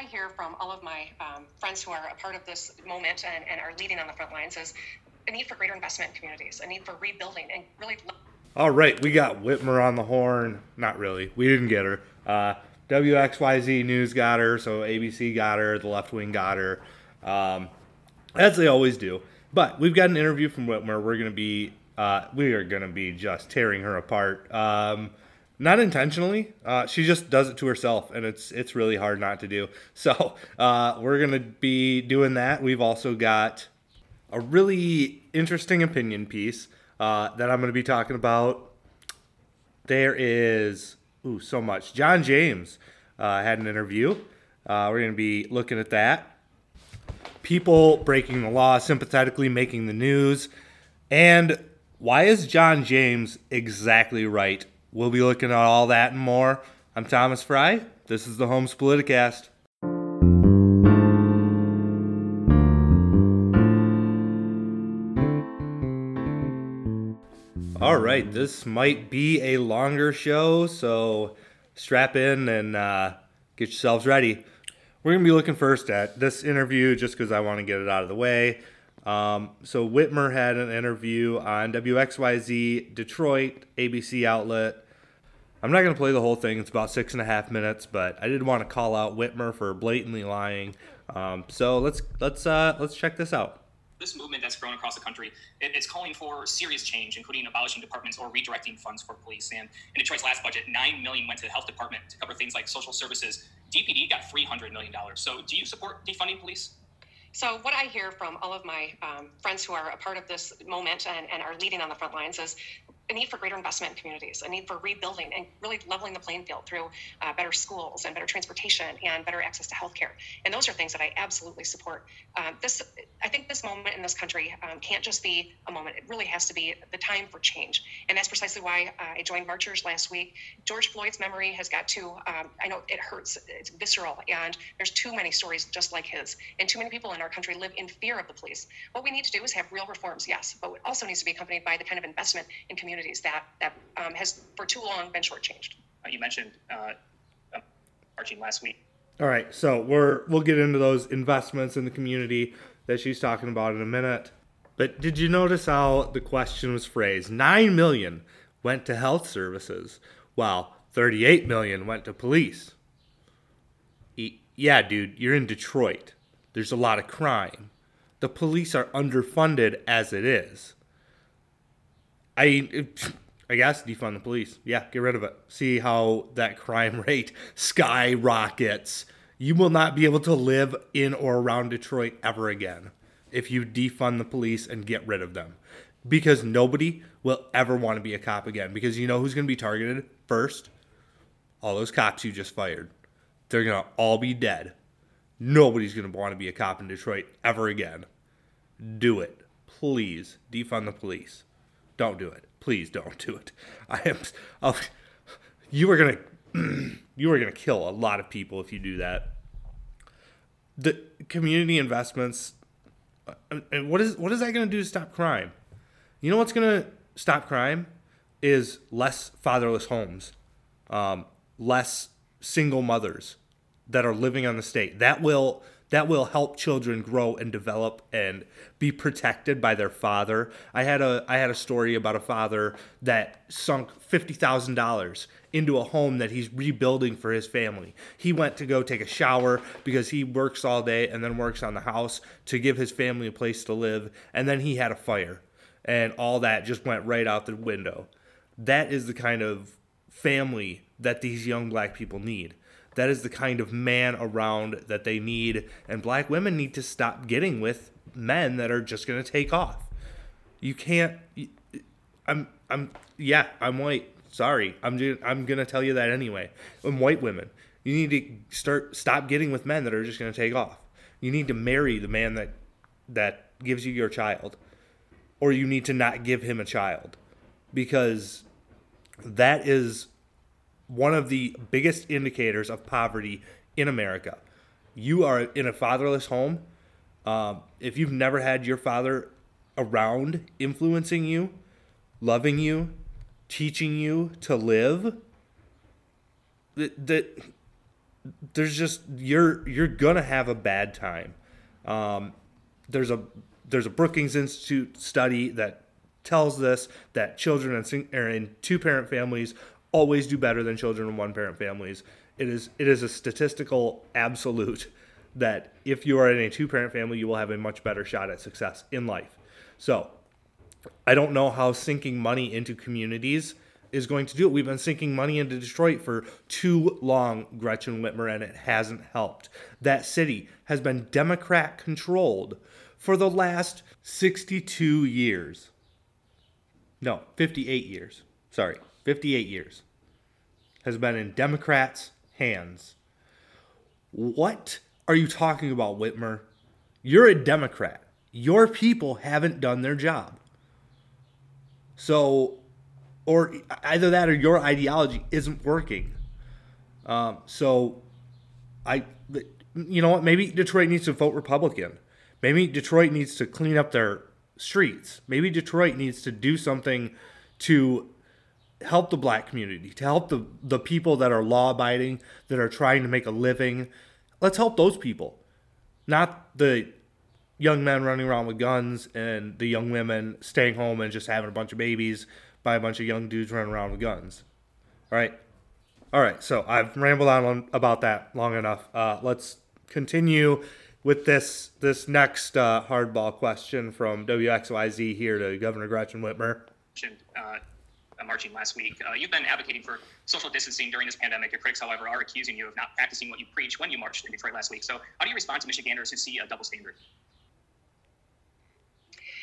I hear from all of my um, friends who are a part of this moment and, and are leading on the front lines is a need for greater investment in communities, a need for rebuilding, and really. All right, we got Whitmer on the horn. Not really. We didn't get her. Uh, WXYZ News got her, so ABC got her, the left wing got her, um, as they always do. But we've got an interview from Whitmer. We're going to be, uh, we are going to be just tearing her apart. Um, not intentionally. Uh, she just does it to herself, and it's it's really hard not to do. So uh, we're gonna be doing that. We've also got a really interesting opinion piece uh, that I'm gonna be talking about. There is ooh so much. John James uh, had an interview. Uh, we're gonna be looking at that. People breaking the law, sympathetically making the news, and why is John James exactly right We'll be looking at all that and more. I'm Thomas Fry. This is the Homes Politicast. All right, this might be a longer show, so strap in and uh, get yourselves ready. We're going to be looking first at this interview just because I want to get it out of the way. Um, so Whitmer had an interview on WXYZ Detroit ABC outlet. I'm not going to play the whole thing. It's about six and a half minutes, but I did want to call out Whitmer for blatantly lying. Um, so let's let's uh, let's check this out. This movement that's grown across the country, it's calling for serious change, including abolishing departments or redirecting funds for police. And in Detroit's last budget, nine million went to the health department to cover things like social services. DPD got three hundred million dollars. So, do you support defunding police? So, what I hear from all of my um, friends who are a part of this moment and, and are leading on the front lines is a need for greater investment in communities, a need for rebuilding and really leveling the playing field through uh, better schools and better transportation and better access to healthcare. And those are things that I absolutely support. Um, this, I think, this moment in this country um, can't just be a moment. It really has to be the time for change. And that's precisely why uh, I joined marchers last week. George Floyd's memory has got to. Um, I know it hurts. It's visceral, and there's too many stories just like his, and too many people in our country live in fear of the police. What we need to do is have real reforms, yes, but it also needs to be accompanied by the kind of investment in communities communities that that um, has for too long been shortchanged. Uh, you mentioned uh, um, marching last week. All right, so we're we'll get into those investments in the community that she's talking about in a minute. But did you notice how the question was phrased? Nine million went to health services, while 38 million went to police. E- yeah, dude, you're in Detroit. There's a lot of crime. The police are underfunded as it is. I I guess defund the police. Yeah, get rid of it. See how that crime rate skyrockets. You will not be able to live in or around Detroit ever again if you defund the police and get rid of them. Because nobody will ever want to be a cop again. Because you know who's going to be targeted first? All those cops you just fired. They're going to all be dead. Nobody's going to want to be a cop in Detroit ever again. Do it. Please defund the police. Don't do it. Please don't do it. I am. I'll, you are gonna. you are gonna kill a lot of people if you do that. The community investments. Uh, and what is what is that gonna do to stop crime? You know what's gonna stop crime is less fatherless homes, um, less single mothers that are living on the state. That will that will help children grow and develop and be protected by their father. I had a I had a story about a father that sunk fifty thousand dollars into a home that he's rebuilding for his family. He went to go take a shower because he works all day and then works on the house to give his family a place to live, and then he had a fire, and all that just went right out the window. That is the kind of family that these young black people need that is the kind of man around that they need. And black women need to stop getting with men that are just going to take off. You can't. I'm. I'm. Yeah. I'm white. Sorry. I'm. I'm gonna tell you that anyway. I'm white women. You need to start. Stop getting with men that are just going to take off. You need to marry the man that that gives you your child, or you need to not give him a child, because that is one of the biggest indicators of poverty in America. You are in a fatherless home. Um, if you've never had your father around influencing you, loving you, teaching you to live, that, that there's just you're you're gonna have a bad time. Um, there's a there's a Brookings Institute study that tells this that children in, in two parent families always do better than children in one parent families. It is it is a statistical absolute that if you are in a two parent family, you will have a much better shot at success in life. So, I don't know how sinking money into communities is going to do it. We've been sinking money into Detroit for too long, Gretchen Whitmer, and it hasn't helped. That city has been Democrat controlled for the last 62 years. No, 58 years. Sorry, 58 years. Has been in Democrats' hands. What are you talking about, Whitmer? You're a Democrat. Your people haven't done their job. So or either that or your ideology isn't working. Um, so, I, you know what? Maybe Detroit needs to vote Republican. Maybe Detroit needs to clean up their streets. Maybe Detroit needs to do something to help the black community, to help the, the people that are law abiding, that are trying to make a living. Let's help those people, not the young men running around with guns and the young women staying home and just having a bunch of babies by a bunch of young dudes running around with guns. All right. All right. So I've rambled on about that long enough. Uh, let's continue with this this next uh, hardball question from WXYZ here to Governor Gretchen Whitmer. Uh, marching last week. Uh, you've been advocating for social distancing during this pandemic. Your critics, however, are accusing you of not practicing what you preach when you marched in Detroit last week. So, how do you respond to Michiganders who see a double standard?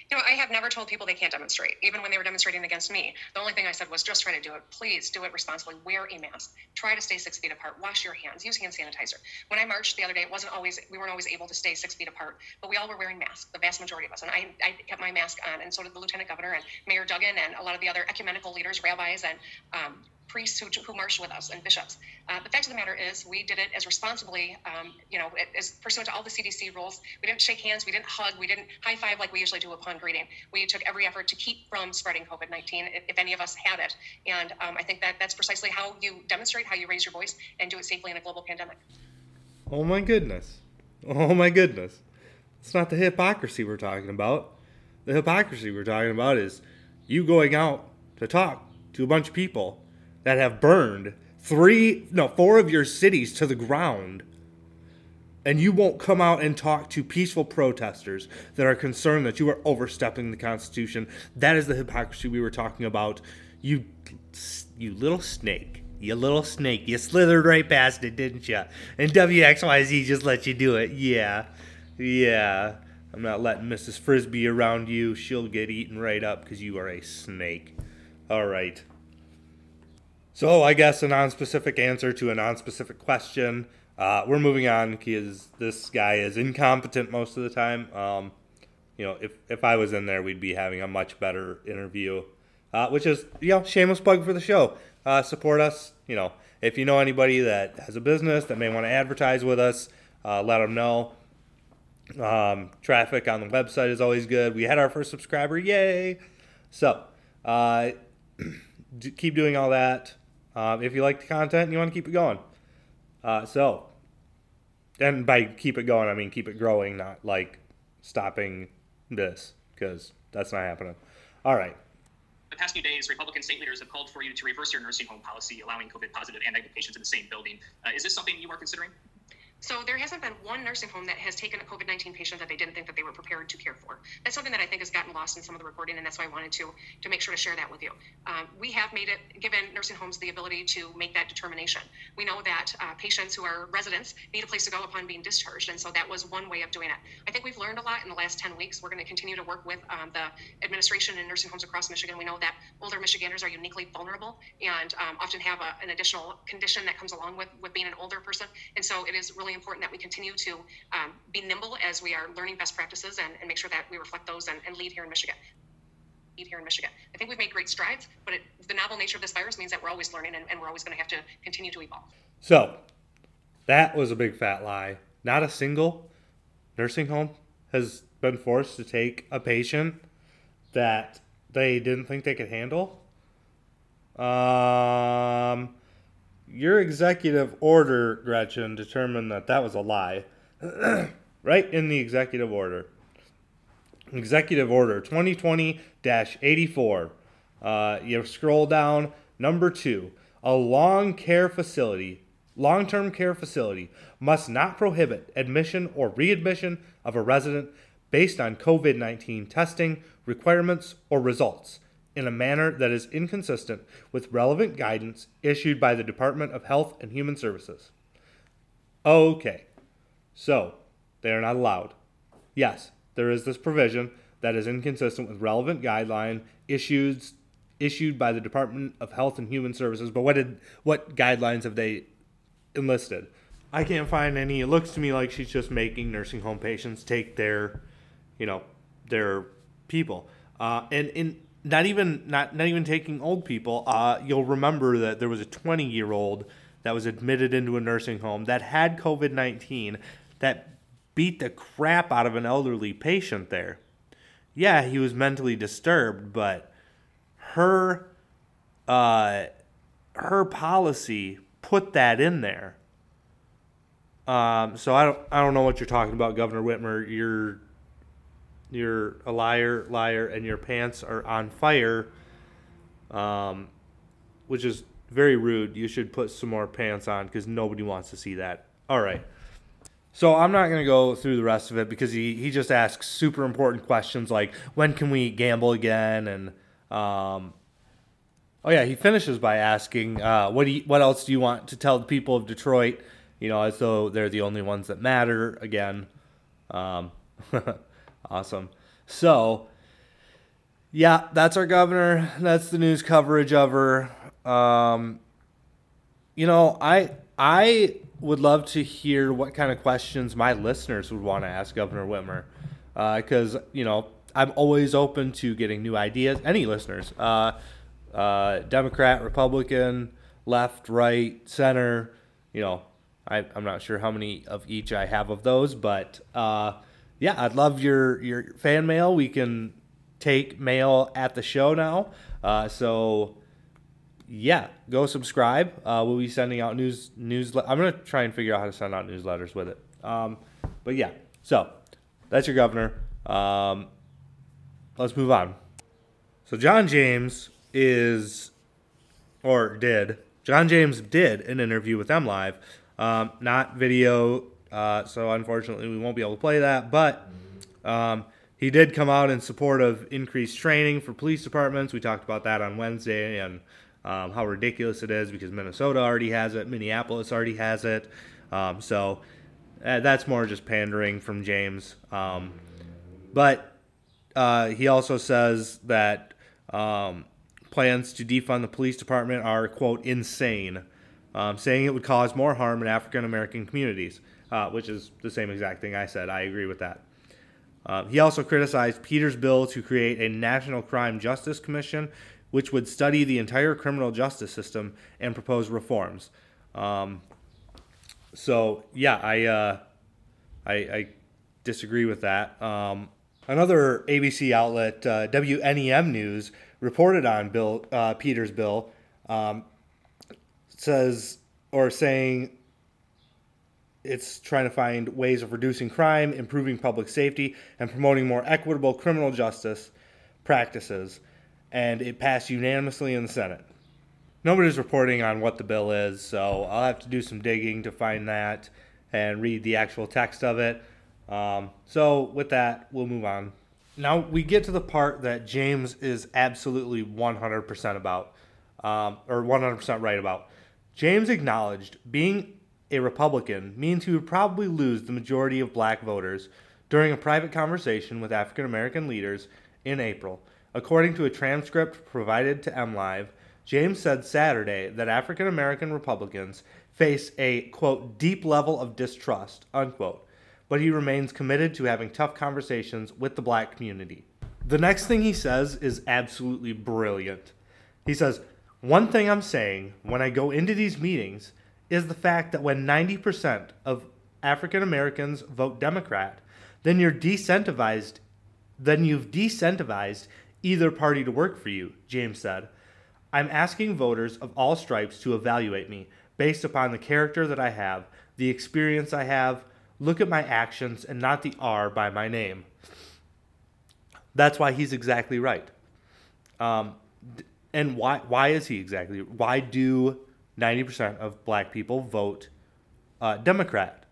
You know, I have never told people they can't demonstrate, even when they were demonstrating against me. The only thing I said was just try to do it. Please do it responsibly. Wear a mask. Try to stay six feet apart. Wash your hands. Use hand sanitizer. When I marched the other day, it wasn't always we weren't always able to stay six feet apart, but we all were wearing masks. The vast majority of us, and I, I kept my mask on, and so did the lieutenant governor and Mayor Duggan and a lot of the other ecumenical leaders, rabbis, and um, priests who, who marched with us and bishops. Uh, the fact of the matter is, we did it as responsibly, um, you know, as pursuant to all the CDC rules. We didn't shake hands, we didn't hug, we didn't high five like we usually do upon greeting. We took every effort to keep from spreading COVID 19 if, if, any of us had it. And um, I think that that's precisely how you demonstrate, how you raise your voice, and do it safely in a global pandemic. Oh my goodness. Oh my goodness. It's not the hypocrisy we're talking about. The hypocrisy we're talking about is you going out to talk to a bunch of people that have burned three, no, four of your cities to the ground. And you won't come out and talk to peaceful protesters that are concerned that you are overstepping the Constitution. That is the hypocrisy we were talking about. You, you little snake. You little snake. You slithered right past it, didn't you? And WXYZ just let you do it. Yeah. Yeah. I'm not letting Mrs. Frisbee around you. She'll get eaten right up because you are a snake. All right. So I guess a non-specific answer to a non-specific question. Uh, we're moving on because this guy is incompetent most of the time. Um, you know, if if I was in there, we'd be having a much better interview. Uh, which is, you know, shameless plug for the show. Uh, support us. You know, if you know anybody that has a business that may want to advertise with us, uh, let them know. Um, traffic on the website is always good. We had our first subscriber, yay! So, uh, keep doing all that uh, if you like the content and you want to keep it going. Uh, so, and by keep it going, I mean keep it growing, not like stopping this, because that's not happening. All right. The past few days, Republican state leaders have called for you to reverse your nursing home policy, allowing COVID positive and negative patients in the same building. Uh, is this something you are considering? So there hasn't been one nursing home that has taken a COVID 19 patient that they didn't think that they were prepared to care for. That's something that I think has gotten lost in some of the reporting, and that's why I wanted to to make sure to share that with you. Um, we have made it given nursing homes the ability to make that determination. We know that uh, patients who are residents need a place to go upon being discharged, and so that was one way of doing it. I think we've learned a lot in the last 10 weeks. We're going to continue to work with um, the administration in nursing homes across Michigan. We know that older Michiganders are uniquely vulnerable and um, often have a, an additional condition that comes along with with being an older person, and so it is really important that we continue continue to um, be nimble as we are learning best practices and, and make sure that we reflect those and, and, lead here in Michigan. Lead here in Michigan. I think we've made great strides, but it, the novel nature of this virus means that we're always learning and, and we're always going to have to continue to evolve. So, that was a big fat lie. Not a single nursing home has been forced to take a patient that they didn't think they could handle. Um, your executive order, Gretchen, determined that that was a lie. right in the executive order. Executive Order 2020 84. Uh, you scroll down, number two. A long care facility, long term care facility, must not prohibit admission or readmission of a resident based on COVID 19 testing requirements or results in a manner that is inconsistent with relevant guidance issued by the Department of Health and Human Services. Okay, so they are not allowed. Yes, there is this provision that is inconsistent with relevant guideline issued issued by the Department of Health and Human Services. But what did what guidelines have they enlisted? I can't find any. It looks to me like she's just making nursing home patients take their, you know, their people. Uh, and in not even not not even taking old people. Uh, you'll remember that there was a 20 year old that was admitted into a nursing home that had COVID 19 that beat the crap out of an elderly patient there. Yeah, he was mentally disturbed, but her uh, her policy put that in there. Um, so I don't I don't know what you're talking about, Governor Whitmer. You're you're a liar, liar, and your pants are on fire. Um, which is very rude. You should put some more pants on because nobody wants to see that. All right. So I'm not going to go through the rest of it because he, he just asks super important questions like when can we gamble again and um, oh yeah he finishes by asking uh, what do you, what else do you want to tell the people of Detroit you know as though they're the only ones that matter again um, awesome so yeah that's our governor that's the news coverage of her um, you know I I would love to hear what kind of questions my listeners would want to ask Governor Whitmer, because uh, you know I'm always open to getting new ideas. Any listeners, uh, uh, Democrat, Republican, left, right, center, you know, I, am not sure how many of each I have of those, but uh, yeah, I'd love your your fan mail. We can take mail at the show now, uh, so yeah, go subscribe. Uh, we'll be sending out news news. I'm gonna try and figure out how to send out newsletters with it. Um, but yeah, so that's your governor. Um, let's move on. So John James is, or did John James did an interview with MLive, um, not video. Uh, so unfortunately, we won't be able to play that. But um, he did come out in support of increased training for police departments. We talked about that on Wednesday and um, how ridiculous it is because Minnesota already has it, Minneapolis already has it. Um, so uh, that's more just pandering from James. Um, but uh, he also says that um, plans to defund the police department are, quote, insane, um, saying it would cause more harm in African American communities, uh, which is the same exact thing I said. I agree with that. Uh, he also criticized Peters' bill to create a National Crime Justice Commission, which would study the entire criminal justice system and propose reforms. Um, so yeah, I, uh, I, I disagree with that. Um, another ABC outlet, uh, WNEM News, reported on Bill uh, Peters' bill. Um, says or saying it's trying to find ways of reducing crime, improving public safety, and promoting more equitable criminal justice practices and it passed unanimously in the Senate. Nobody's reporting on what the bill is, so I'll have to do some digging to find that and read the actual text of it. Um, so, with that, we'll move on. Now, we get to the part that James is absolutely 100% about, um, or 100% right about. James acknowledged being a Republican means he would probably lose the majority of black voters during a private conversation with African American leaders in April According to a transcript provided to MLive, James said Saturday that African American Republicans face a, quote, deep level of distrust, unquote, but he remains committed to having tough conversations with the black community. The next thing he says is absolutely brilliant. He says, One thing I'm saying when I go into these meetings is the fact that when 90% of African Americans vote Democrat, then you're decentivized, then you've decentivized either party to work for you, James said. I'm asking voters of all stripes to evaluate me based upon the character that I have, the experience I have. Look at my actions and not the R by my name. That's why he's exactly right. Um, and why why is he exactly? Why do ninety percent of black people vote uh, Democrat?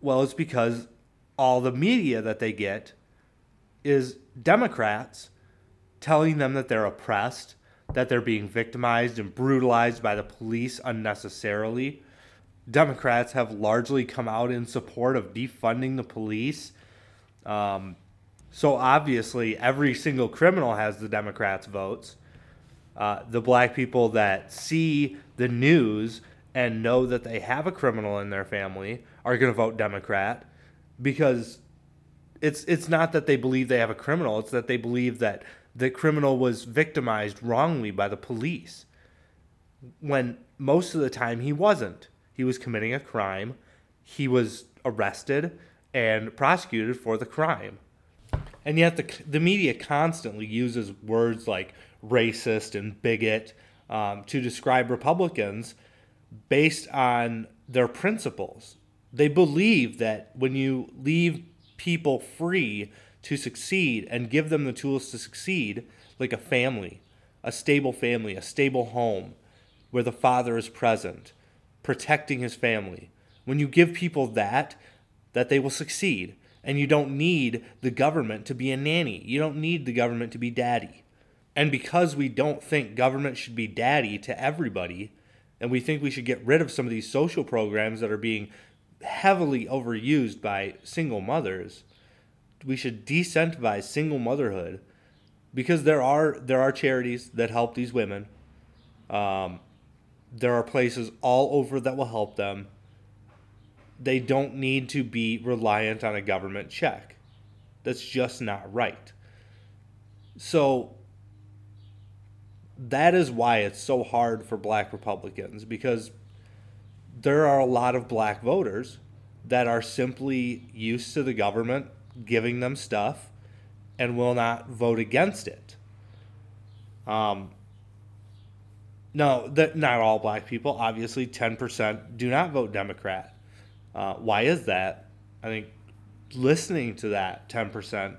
Well, it's because all the media that they get is Democrats telling them that they're oppressed, that they're being victimized and brutalized by the police unnecessarily. Democrats have largely come out in support of defunding the police. Um, so obviously, every single criminal has the Democrats' votes. Uh, the black people that see the news and know that they have a criminal in their family are going to vote Democrat because it's it's not that they believe they have a criminal; it's that they believe that the criminal was victimized wrongly by the police. When most of the time he wasn't. He was committing a crime. He was arrested and prosecuted for the crime. And yet the the media constantly uses words like racist and bigot um, to describe Republicans based on their principles. They believe that when you leave people free to succeed and give them the tools to succeed, like a family, a stable family, a stable home where the father is present, protecting his family. When you give people that, that they will succeed. And you don't need the government to be a nanny. You don't need the government to be daddy. And because we don't think government should be daddy to everybody, and we think we should get rid of some of these social programs that are being heavily overused by single mothers, we should decentivize single motherhood because there are there are charities that help these women. Um, there are places all over that will help them. They don't need to be reliant on a government check. That's just not right. So that is why it's so hard for black Republicans because there are a lot of black voters that are simply used to the government giving them stuff and will not vote against it. Um, no, that not all black people. Obviously, ten percent do not vote Democrat. Uh, why is that? I think listening to that ten percent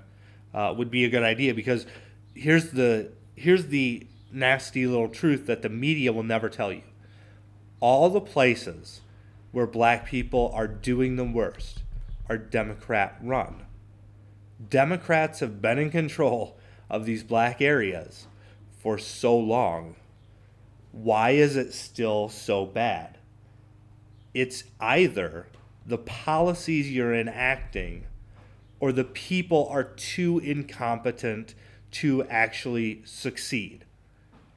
uh, would be a good idea because here's the here's the nasty little truth that the media will never tell you. All the places where black people are doing the worst are Democrat run. Democrats have been in control of these black areas for so long. Why is it still so bad? It's either the policies you're enacting or the people are too incompetent to actually succeed.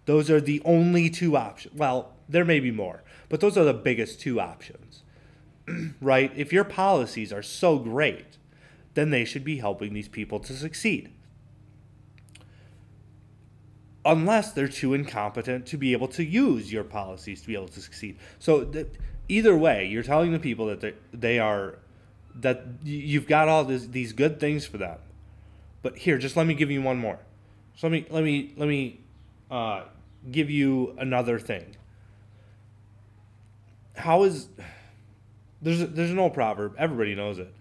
Those are the only two options. Well, there may be more, but those are the biggest two options. right? If your policies are so great, then they should be helping these people to succeed. Unless they're too incompetent to be able to use your policies to be able to succeed. So, th- either way, you're telling the people that they are that you've got all this, these good things for them. But here, just let me give you one more. So let me let me let me uh, give you another thing. How is there's there's an old proverb everybody knows it.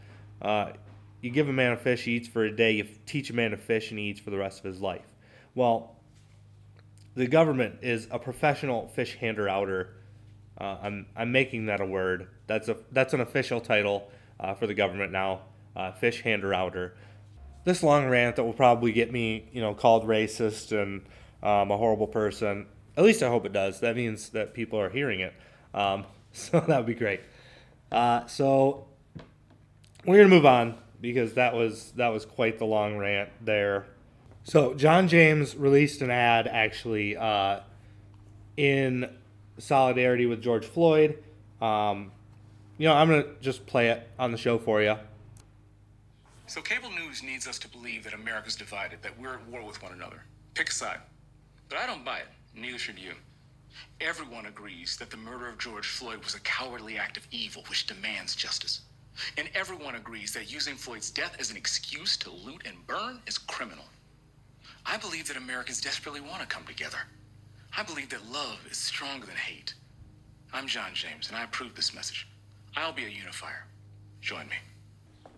Uh, you give a man a fish, he eats for a day. You teach a man to fish, and he eats for the rest of his life. Well, the government is a professional fish hander outer. Uh, I'm I'm making that a word. That's a that's an official title uh, for the government now. Uh, fish hander outer. This long rant that will probably get me, you know, called racist and um, a horrible person. At least I hope it does. That means that people are hearing it. Um, so that would be great. Uh, so we're gonna move on because that was that was quite the long rant there. So John James released an ad actually uh, in solidarity with George Floyd. Um, you know, I'm gonna just play it on the show for you. So cable news needs us to believe that America's divided, that we're at war with one another. Pick a side. But I don't buy it. Neither should you. Everyone agrees that the murder of George Floyd was a cowardly act of evil which demands justice. And everyone agrees that using Floyd's death as an excuse to loot and burn is criminal. I believe that Americans desperately want to come together. I believe that love is stronger than hate. I'm John James, and I approve this message. I'll be a unifier. Join me.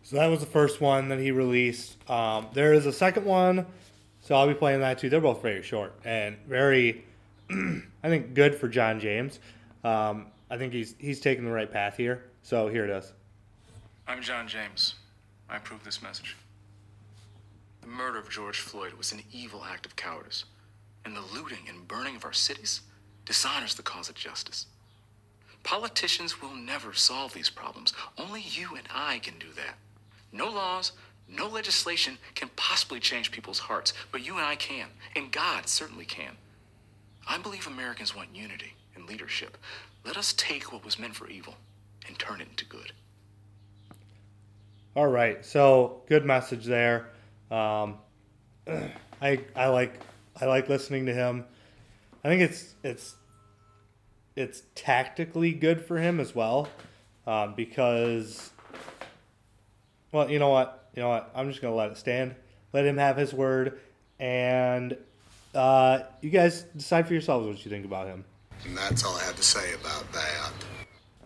So that was the first one that he released. Um, there is a second one, so I'll be playing that too. They're both very short and very, I think, good for John James. Um, I think he's he's taking the right path here. So here it is. I'm John James. I approve this message. The murder of George Floyd was an evil act of cowardice, and the looting and burning of our cities dishonors the cause of justice. Politicians will never solve these problems. Only you and I can do that. No laws, no legislation can possibly change people's hearts, but you and I can, and God certainly can. I believe Americans want unity and leadership. Let us take what was meant for evil and turn it into good. All right, so good message there. Um, I I like I like listening to him. I think it's it's it's tactically good for him as well, um, because well, you know what, you know what, I'm just gonna let it stand. Let him have his word, and uh, you guys decide for yourselves what you think about him. And that's all I have to say about that.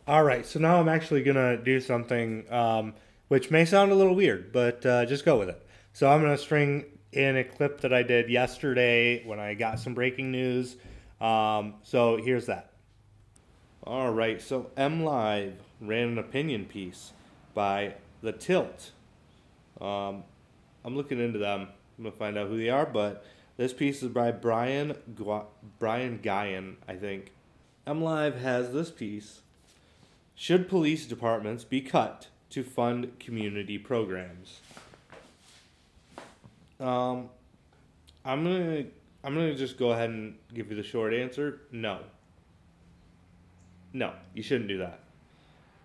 All right, so now I'm actually gonna do something um, which may sound a little weird, but uh, just go with it. So I'm gonna string in a clip that I did yesterday when I got some breaking news. Um, so here's that. All right, so MLive ran an opinion piece by The Tilt. Um, I'm looking into them. I'm gonna find out who they are, but this piece is by Brian Brian Guyan, I think. MLive has this piece. Should police departments be cut to fund community programs? Um, I'm gonna I'm gonna just go ahead and give you the short answer. No. No, you shouldn't do that.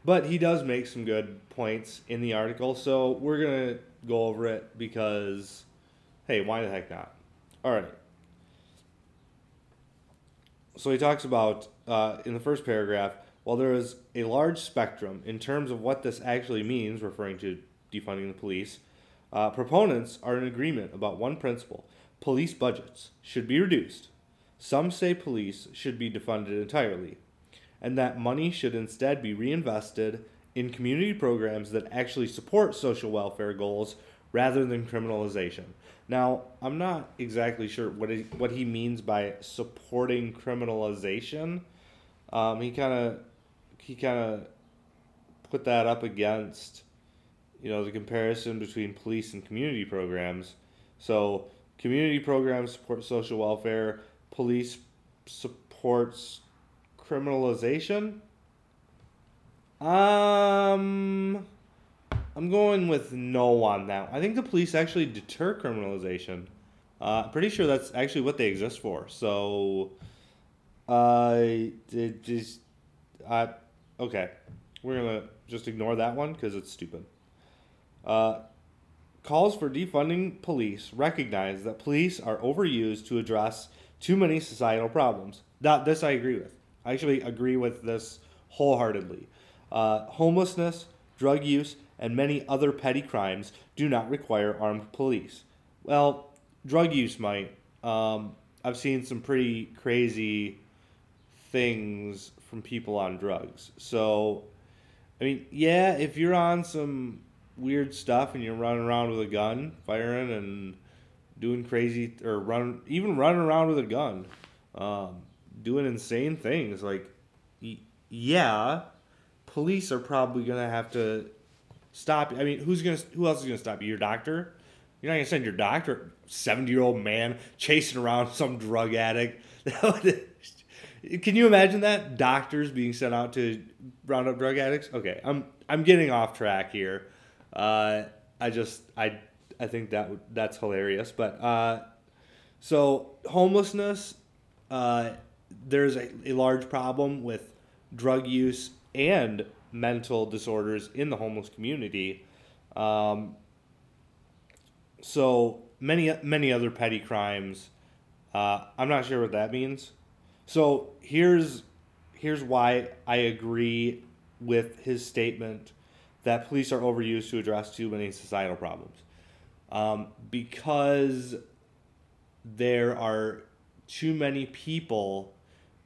But he does make some good points in the article, so we're gonna go over it because, hey, why the heck not? All right. So he talks about uh, in the first paragraph. While there is a large spectrum in terms of what this actually means, referring to defunding the police, uh, proponents are in agreement about one principle: police budgets should be reduced. Some say police should be defunded entirely, and that money should instead be reinvested in community programs that actually support social welfare goals rather than criminalization. Now, I'm not exactly sure what he, what he means by supporting criminalization. Um, he kind of he kind of put that up against you know the comparison between police and community programs. So community programs support social welfare, police supports criminalization. Um, I'm going with no on that. I think the police actually deter criminalization. Uh, pretty sure that's actually what they exist for. So, uh, it just, uh, okay, we're gonna just ignore that one because it's stupid. Uh, calls for defunding police recognize that police are overused to address too many societal problems. That this I agree with. I actually agree with this wholeheartedly. Uh, homelessness, drug use, and many other petty crimes do not require armed police. Well, drug use might. Um, I've seen some pretty crazy things from people on drugs. So, I mean, yeah, if you're on some weird stuff and you're running around with a gun, firing and doing crazy, or run, even running around with a gun, um, doing insane things, like, yeah, police are probably gonna have to stop. I mean, who's gonna? Who else is gonna stop you? Your doctor? You're not gonna send your doctor, seventy year old man, chasing around some drug addict. Can you imagine that doctors being sent out to round up drug addicts? Okay, I'm I'm getting off track here. Uh, I just I I think that that's hilarious. But uh, so homelessness, uh, there's a, a large problem with drug use and mental disorders in the homeless community. Um, so many many other petty crimes. Uh, I'm not sure what that means. So here's here's why I agree with his statement that police are overused to address too many societal problems. Um, because there are too many people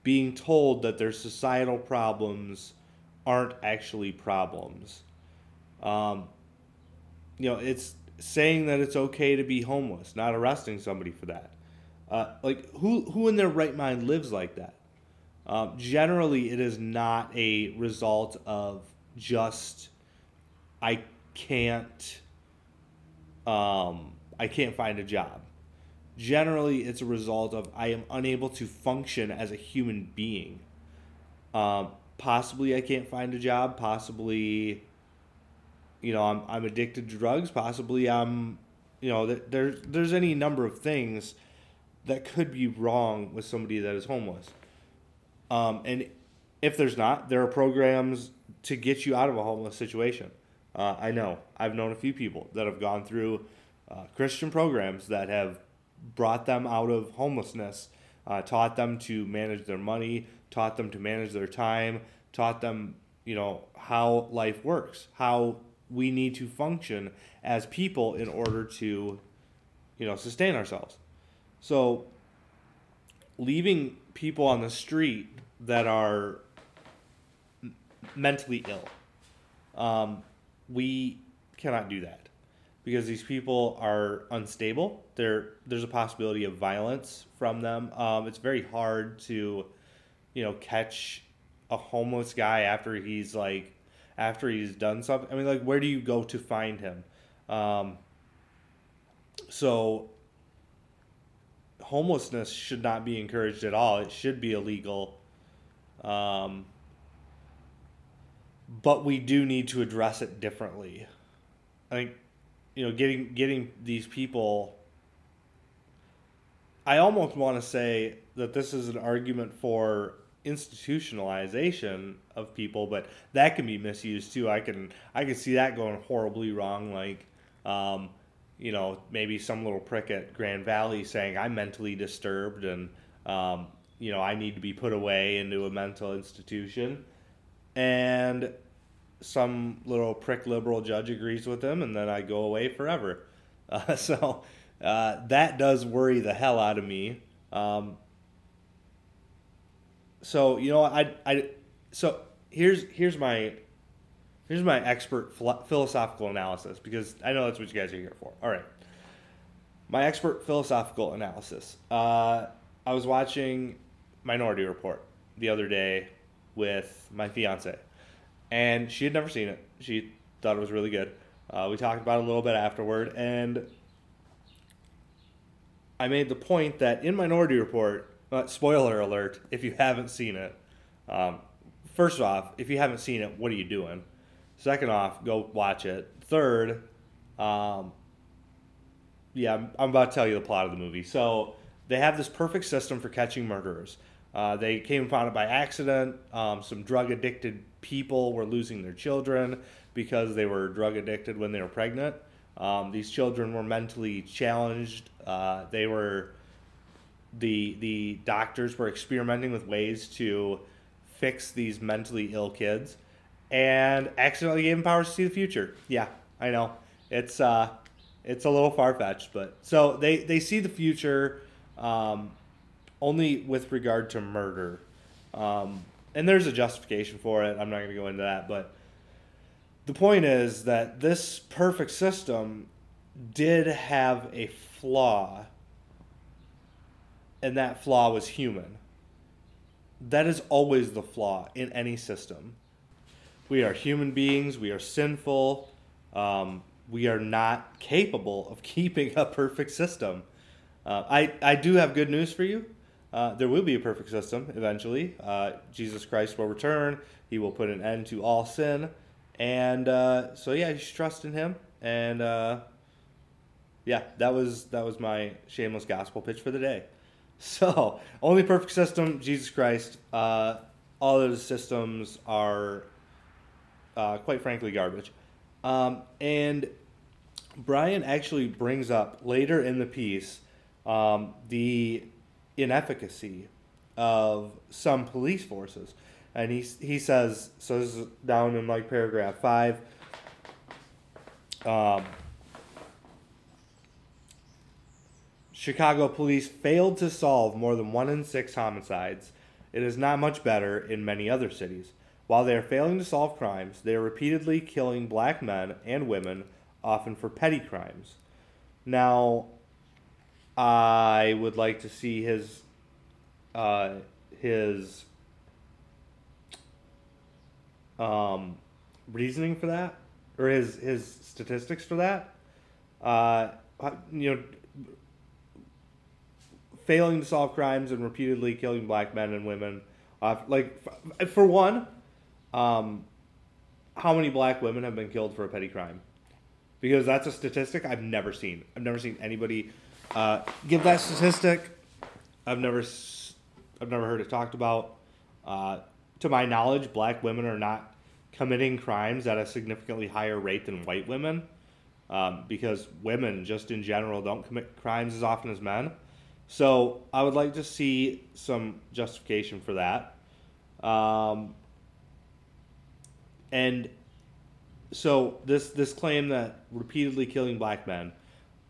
being told that their societal problems aren't actually problems. Um, you know, it's saying that it's okay to be homeless, not arresting somebody for that. Uh, like who who in their right mind lives like that? Um, generally, it is not a result of just I can't um, I can't find a job. Generally, it's a result of I am unable to function as a human being. Um, possibly I can't find a job. Possibly, you know, I'm, I'm addicted to drugs. Possibly I'm, you know, there's there's any number of things that could be wrong with somebody that is homeless. Um, and if there's not, there are programs to get you out of a homeless situation. Uh, I know I've known a few people that have gone through uh, Christian programs that have brought them out of homelessness, uh, taught them to manage their money, taught them to manage their time, taught them, you know, how life works, how we need to function as people in order to, you know, sustain ourselves. So, leaving people on the street that are mentally ill, um, we cannot do that because these people are unstable. There, there's a possibility of violence from them. Um, it's very hard to, you know, catch a homeless guy after he's like, after he's done something. I mean, like, where do you go to find him? Um, so, homelessness should not be encouraged at all. It should be illegal. Um, but we do need to address it differently. I think you know, getting getting these people. I almost want to say that this is an argument for institutionalization of people, but that can be misused too. I can I can see that going horribly wrong. Like, um, you know, maybe some little prick at Grand Valley saying I'm mentally disturbed and um, you know I need to be put away into a mental institution, and some little prick liberal judge agrees with them, and then I go away forever. Uh, so uh, that does worry the hell out of me. Um, so you know, I, I, so here's here's my here's my expert philosophical analysis because I know that's what you guys are here for. All right, my expert philosophical analysis. Uh, I was watching Minority Report the other day with my fiance and she had never seen it. She thought it was really good. Uh, we talked about it a little bit afterward, and I made the point that in Minority Report, uh, spoiler alert, if you haven't seen it, um, first off, if you haven't seen it, what are you doing? Second off, go watch it. Third, um, yeah, I'm, I'm about to tell you the plot of the movie. So they have this perfect system for catching murderers. Uh, they came upon it by accident. Um, some drug addicted people were losing their children because they were drug addicted when they were pregnant. Um, these children were mentally challenged. Uh, they were the the doctors were experimenting with ways to fix these mentally ill kids, and accidentally gave them powers to see the future. Yeah, I know it's uh, it's a little far fetched, but so they they see the future. Um, only with regard to murder. Um, and there's a justification for it. I'm not going to go into that, but the point is that this perfect system did have a flaw, and that flaw was human. That is always the flaw in any system. We are human beings, we are sinful, um, we are not capable of keeping a perfect system. Uh, I, I do have good news for you. Uh, there will be a perfect system eventually. Uh, Jesus Christ will return. He will put an end to all sin. And uh, so, yeah, you should trust in Him. And uh, yeah, that was that was my shameless gospel pitch for the day. So, only perfect system, Jesus Christ. Uh, all those systems are, quite frankly, garbage. Um, and Brian actually brings up later in the piece um, the inefficacy of some police forces. And he, he says, so this is down in like paragraph five. Um, Chicago police failed to solve more than one in six homicides it is not much better in many other cities. While they are failing to solve crimes, they are repeatedly killing black men and women, often for petty crimes. Now, I would like to see his uh, his um, reasoning for that, or his his statistics for that. Uh, you know, failing to solve crimes and repeatedly killing black men and women. Uh, like, for one, um, how many black women have been killed for a petty crime? Because that's a statistic I've never seen. I've never seen anybody uh, give that statistic. I've never, I've never heard it talked about. Uh, to my knowledge, black women are not committing crimes at a significantly higher rate than white women, um, because women just in general don't commit crimes as often as men. So I would like to see some justification for that. Um, and so this this claim that repeatedly killing black men,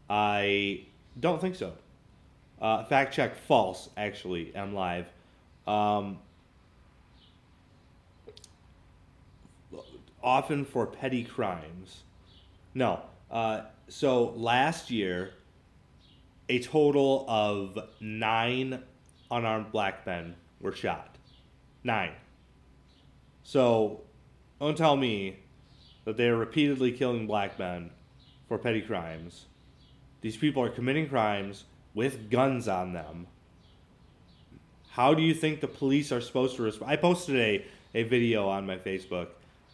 I don't think so. Uh, fact check false. Actually, MLive. Um, often for petty crimes. No. Uh, so last year, a total of nine unarmed black men were shot. Nine. So don't tell me that they are repeatedly killing black men for petty crimes. These people are committing crimes with guns on them. How do you think the police are supposed to respond? I posted a, a video on my Facebook.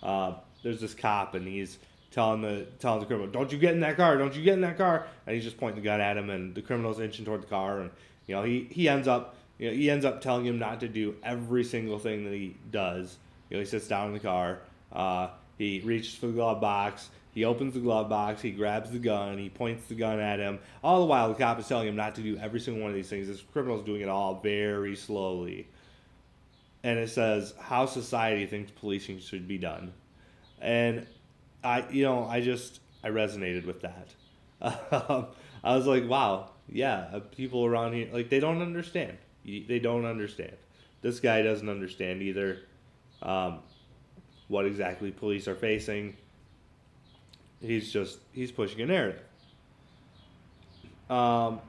Uh, there's this cop, and he's telling the telling the criminal, "Don't you get in that car! Don't you get in that car!" And he's just pointing the gun at him, and the criminal's inching toward the car, and you know he he ends up you know he ends up telling him not to do every single thing that he does. You know he sits down in the car, uh, he reaches for the glove box. He opens the glove box. He grabs the gun. He points the gun at him. All the while, the cop is telling him not to do every single one of these things. This criminal is doing it all very slowly. And it says how society thinks policing should be done. And I, you know, I just I resonated with that. I was like, wow, yeah, uh, people around here like they don't understand. They don't understand. This guy doesn't understand either. Um, what exactly police are facing. He's just he's pushing a narrative. Um,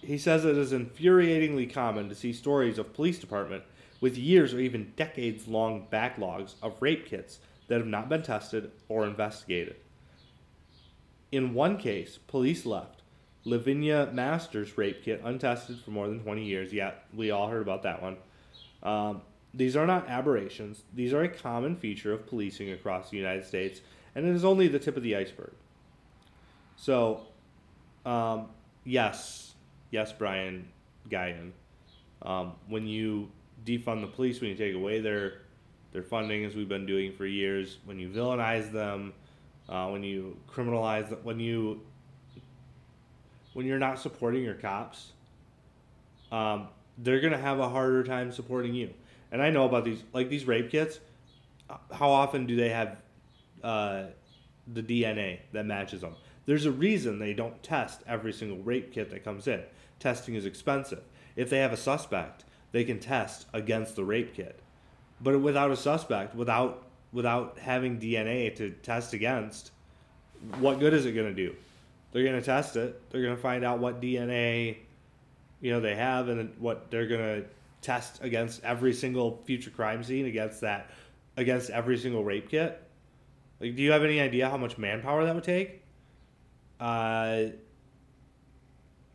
he says it is infuriatingly common to see stories of police department with years or even decades long backlogs of rape kits that have not been tested or investigated. In one case, police left Lavinia Masters' rape kit untested for more than 20 years. Yeah, we all heard about that one. Um, these are not aberrations, these are a common feature of policing across the United States, and it is only the tip of the iceberg. So, um, yes, yes, Brian Guyan. Um, when you defund the police, when you take away their their funding, as we've been doing for years, when you villainize them, uh, when you criminalize them, when you when you're not supporting your cops, um, they're gonna have a harder time supporting you and I know about these like these rape kits. How often do they have uh, the DNA that matches them? There's a reason they don't test every single rape kit that comes in. Testing is expensive. If they have a suspect, they can test against the rape kit. But without a suspect, without without having DNA to test against, what good is it going to do? They're going to test it. They're going to find out what DNA, you know, they have and what they're going to test against every single future crime scene against that against every single rape kit? Like do you have any idea how much manpower that would take? Uh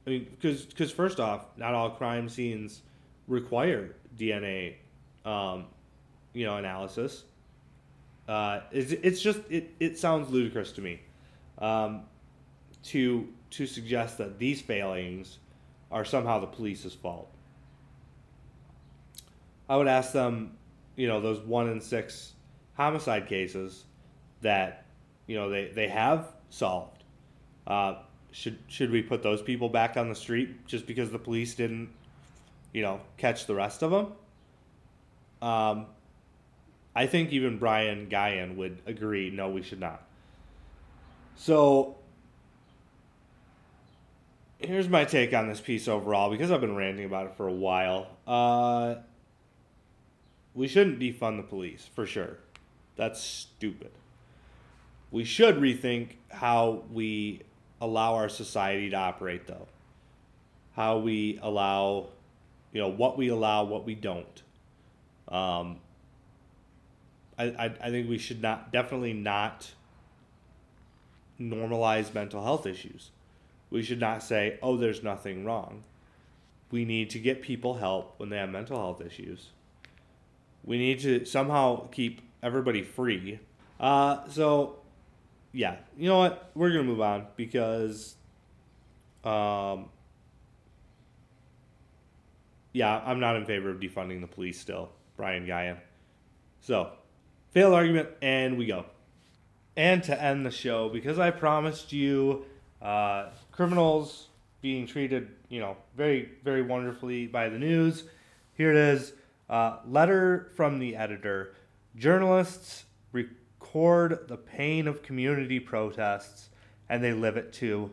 i mean because because first off not all crime scenes require dna um you know analysis. Uh it's, it's just it, it sounds ludicrous to me um to to suggest that these failings are somehow the police's fault I would ask them, you know, those one in six homicide cases that, you know, they, they have solved. Uh, should should we put those people back on the street just because the police didn't, you know, catch the rest of them? Um, I think even Brian Guyan would agree. No, we should not. So here's my take on this piece overall because I've been ranting about it for a while. Uh, we shouldn't defund the police for sure. That's stupid. We should rethink how we allow our society to operate, though. How we allow, you know, what we allow, what we don't. Um, I, I, I think we should not, definitely not normalize mental health issues. We should not say, oh, there's nothing wrong. We need to get people help when they have mental health issues. We need to somehow keep everybody free. Uh, so, yeah, you know what? We're to move on because, um, yeah, I'm not in favor of defunding the police still, Brian Guyan. So, failed argument, and we go. And to end the show, because I promised you uh, criminals being treated, you know, very, very wonderfully by the news. Here it is. Uh, letter from the editor. Journalists record the pain of community protests, and they live it too.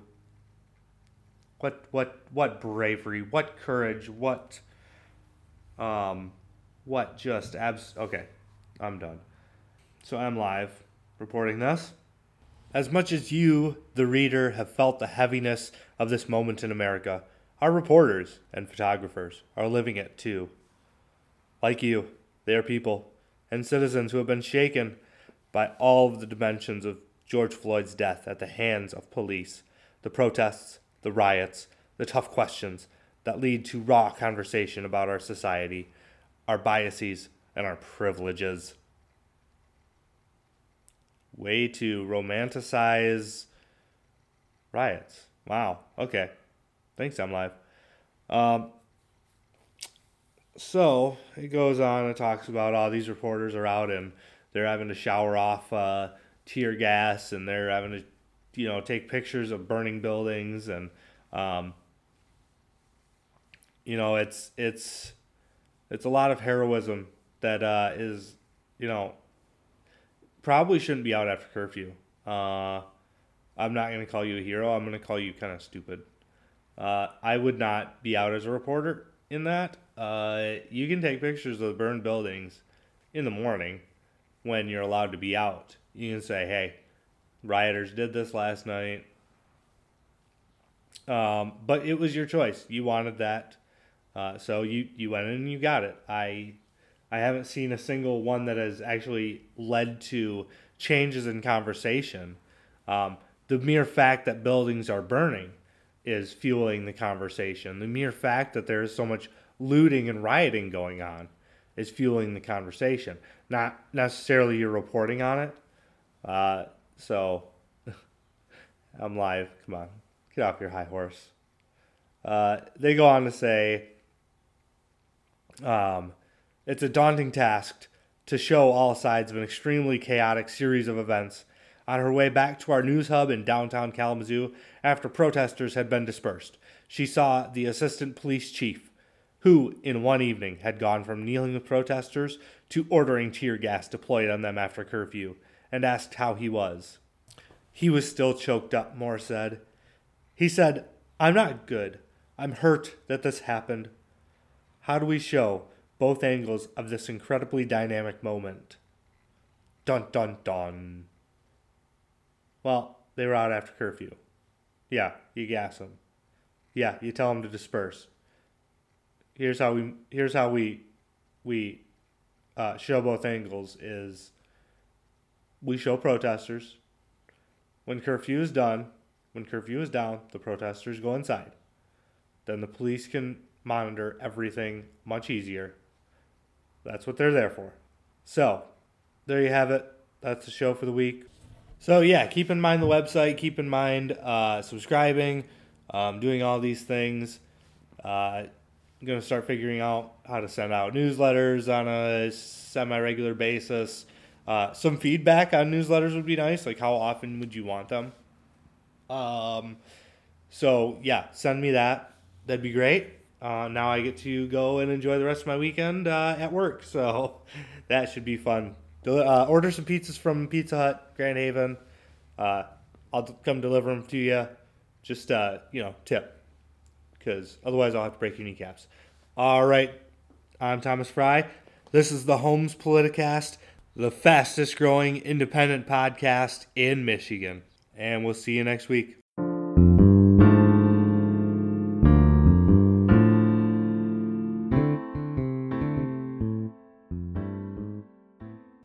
What, what, what bravery! What courage! What, um, what just abs? Okay, I'm done. So I'm live reporting this. As much as you, the reader, have felt the heaviness of this moment in America, our reporters and photographers are living it too. Like you, they are people and citizens who have been shaken by all of the dimensions of George Floyd's death at the hands of police, the protests, the riots, the tough questions that lead to raw conversation about our society, our biases, and our privileges way to romanticize riots. Wow. Okay. Thanks, MLive. Um, so it goes on and talks about all oh, these reporters are out and they're having to shower off uh, tear gas and they're having to, you know, take pictures of burning buildings and, um, you know, it's it's it's a lot of heroism that uh, is, you know, probably shouldn't be out after curfew. Uh, I'm not going to call you a hero. I'm going to call you kind of stupid. Uh, I would not be out as a reporter in that. Uh, you can take pictures of the burned buildings in the morning when you're allowed to be out. You can say, hey, rioters did this last night. Um, but it was your choice. You wanted that. Uh, so you, you went in and you got it. I I haven't seen a single one that has actually led to changes in conversation. Um, the mere fact that buildings are burning is fueling the conversation. The mere fact that there is so much looting and rioting going on is fueling the conversation. Not necessarily you're reporting on it. Uh, so MLive. Come on, get off your high horse. Uh, they go on to say, um, it's a daunting task to show all sides of an extremely chaotic series of events on her way back to our news hub in downtown Kalamazoo after protesters had been dispersed. She saw the assistant police chief, who, in one evening, had gone from kneeling with protesters to ordering tear gas deployed on them after curfew, and asked how he was. He was still choked up, Moore said. He said, I'm not good. I'm hurt that this happened. How do we show both angles of this incredibly dynamic moment. Dun dun dun. Well, they were out after curfew. Yeah, you gas them. Yeah, you tell them to disperse. Here's how we here's how we we uh, show both angles is we show protesters when curfew is done, when curfew is down, the protesters go inside. Then the police can monitor everything much easier that's what they're there for. So, there you have it. That's the show for the week. So, yeah, keep in mind the website, keep in mind uh, subscribing, um, doing all these things. Uh, I'm going to start figuring out how to send out newsletters on a semi regular basis. Uh, some feedback on newsletters would be nice. Like, how often would you want them? Um, so, yeah, send me that. That'd be great uh, now I get to go and enjoy the rest of my weekend uh, at work. So that should be fun. Uh, order some pizzas from Pizza Hut, Grand Haven. Uh, I'll come deliver them to you. Just, uh, you know, tip. Because otherwise I'll have to break your kneecaps. All right, I'm Thomas Fry. This is the Holmes Politicast, the fastest growing independent podcast in Michigan. And we'll see you next week.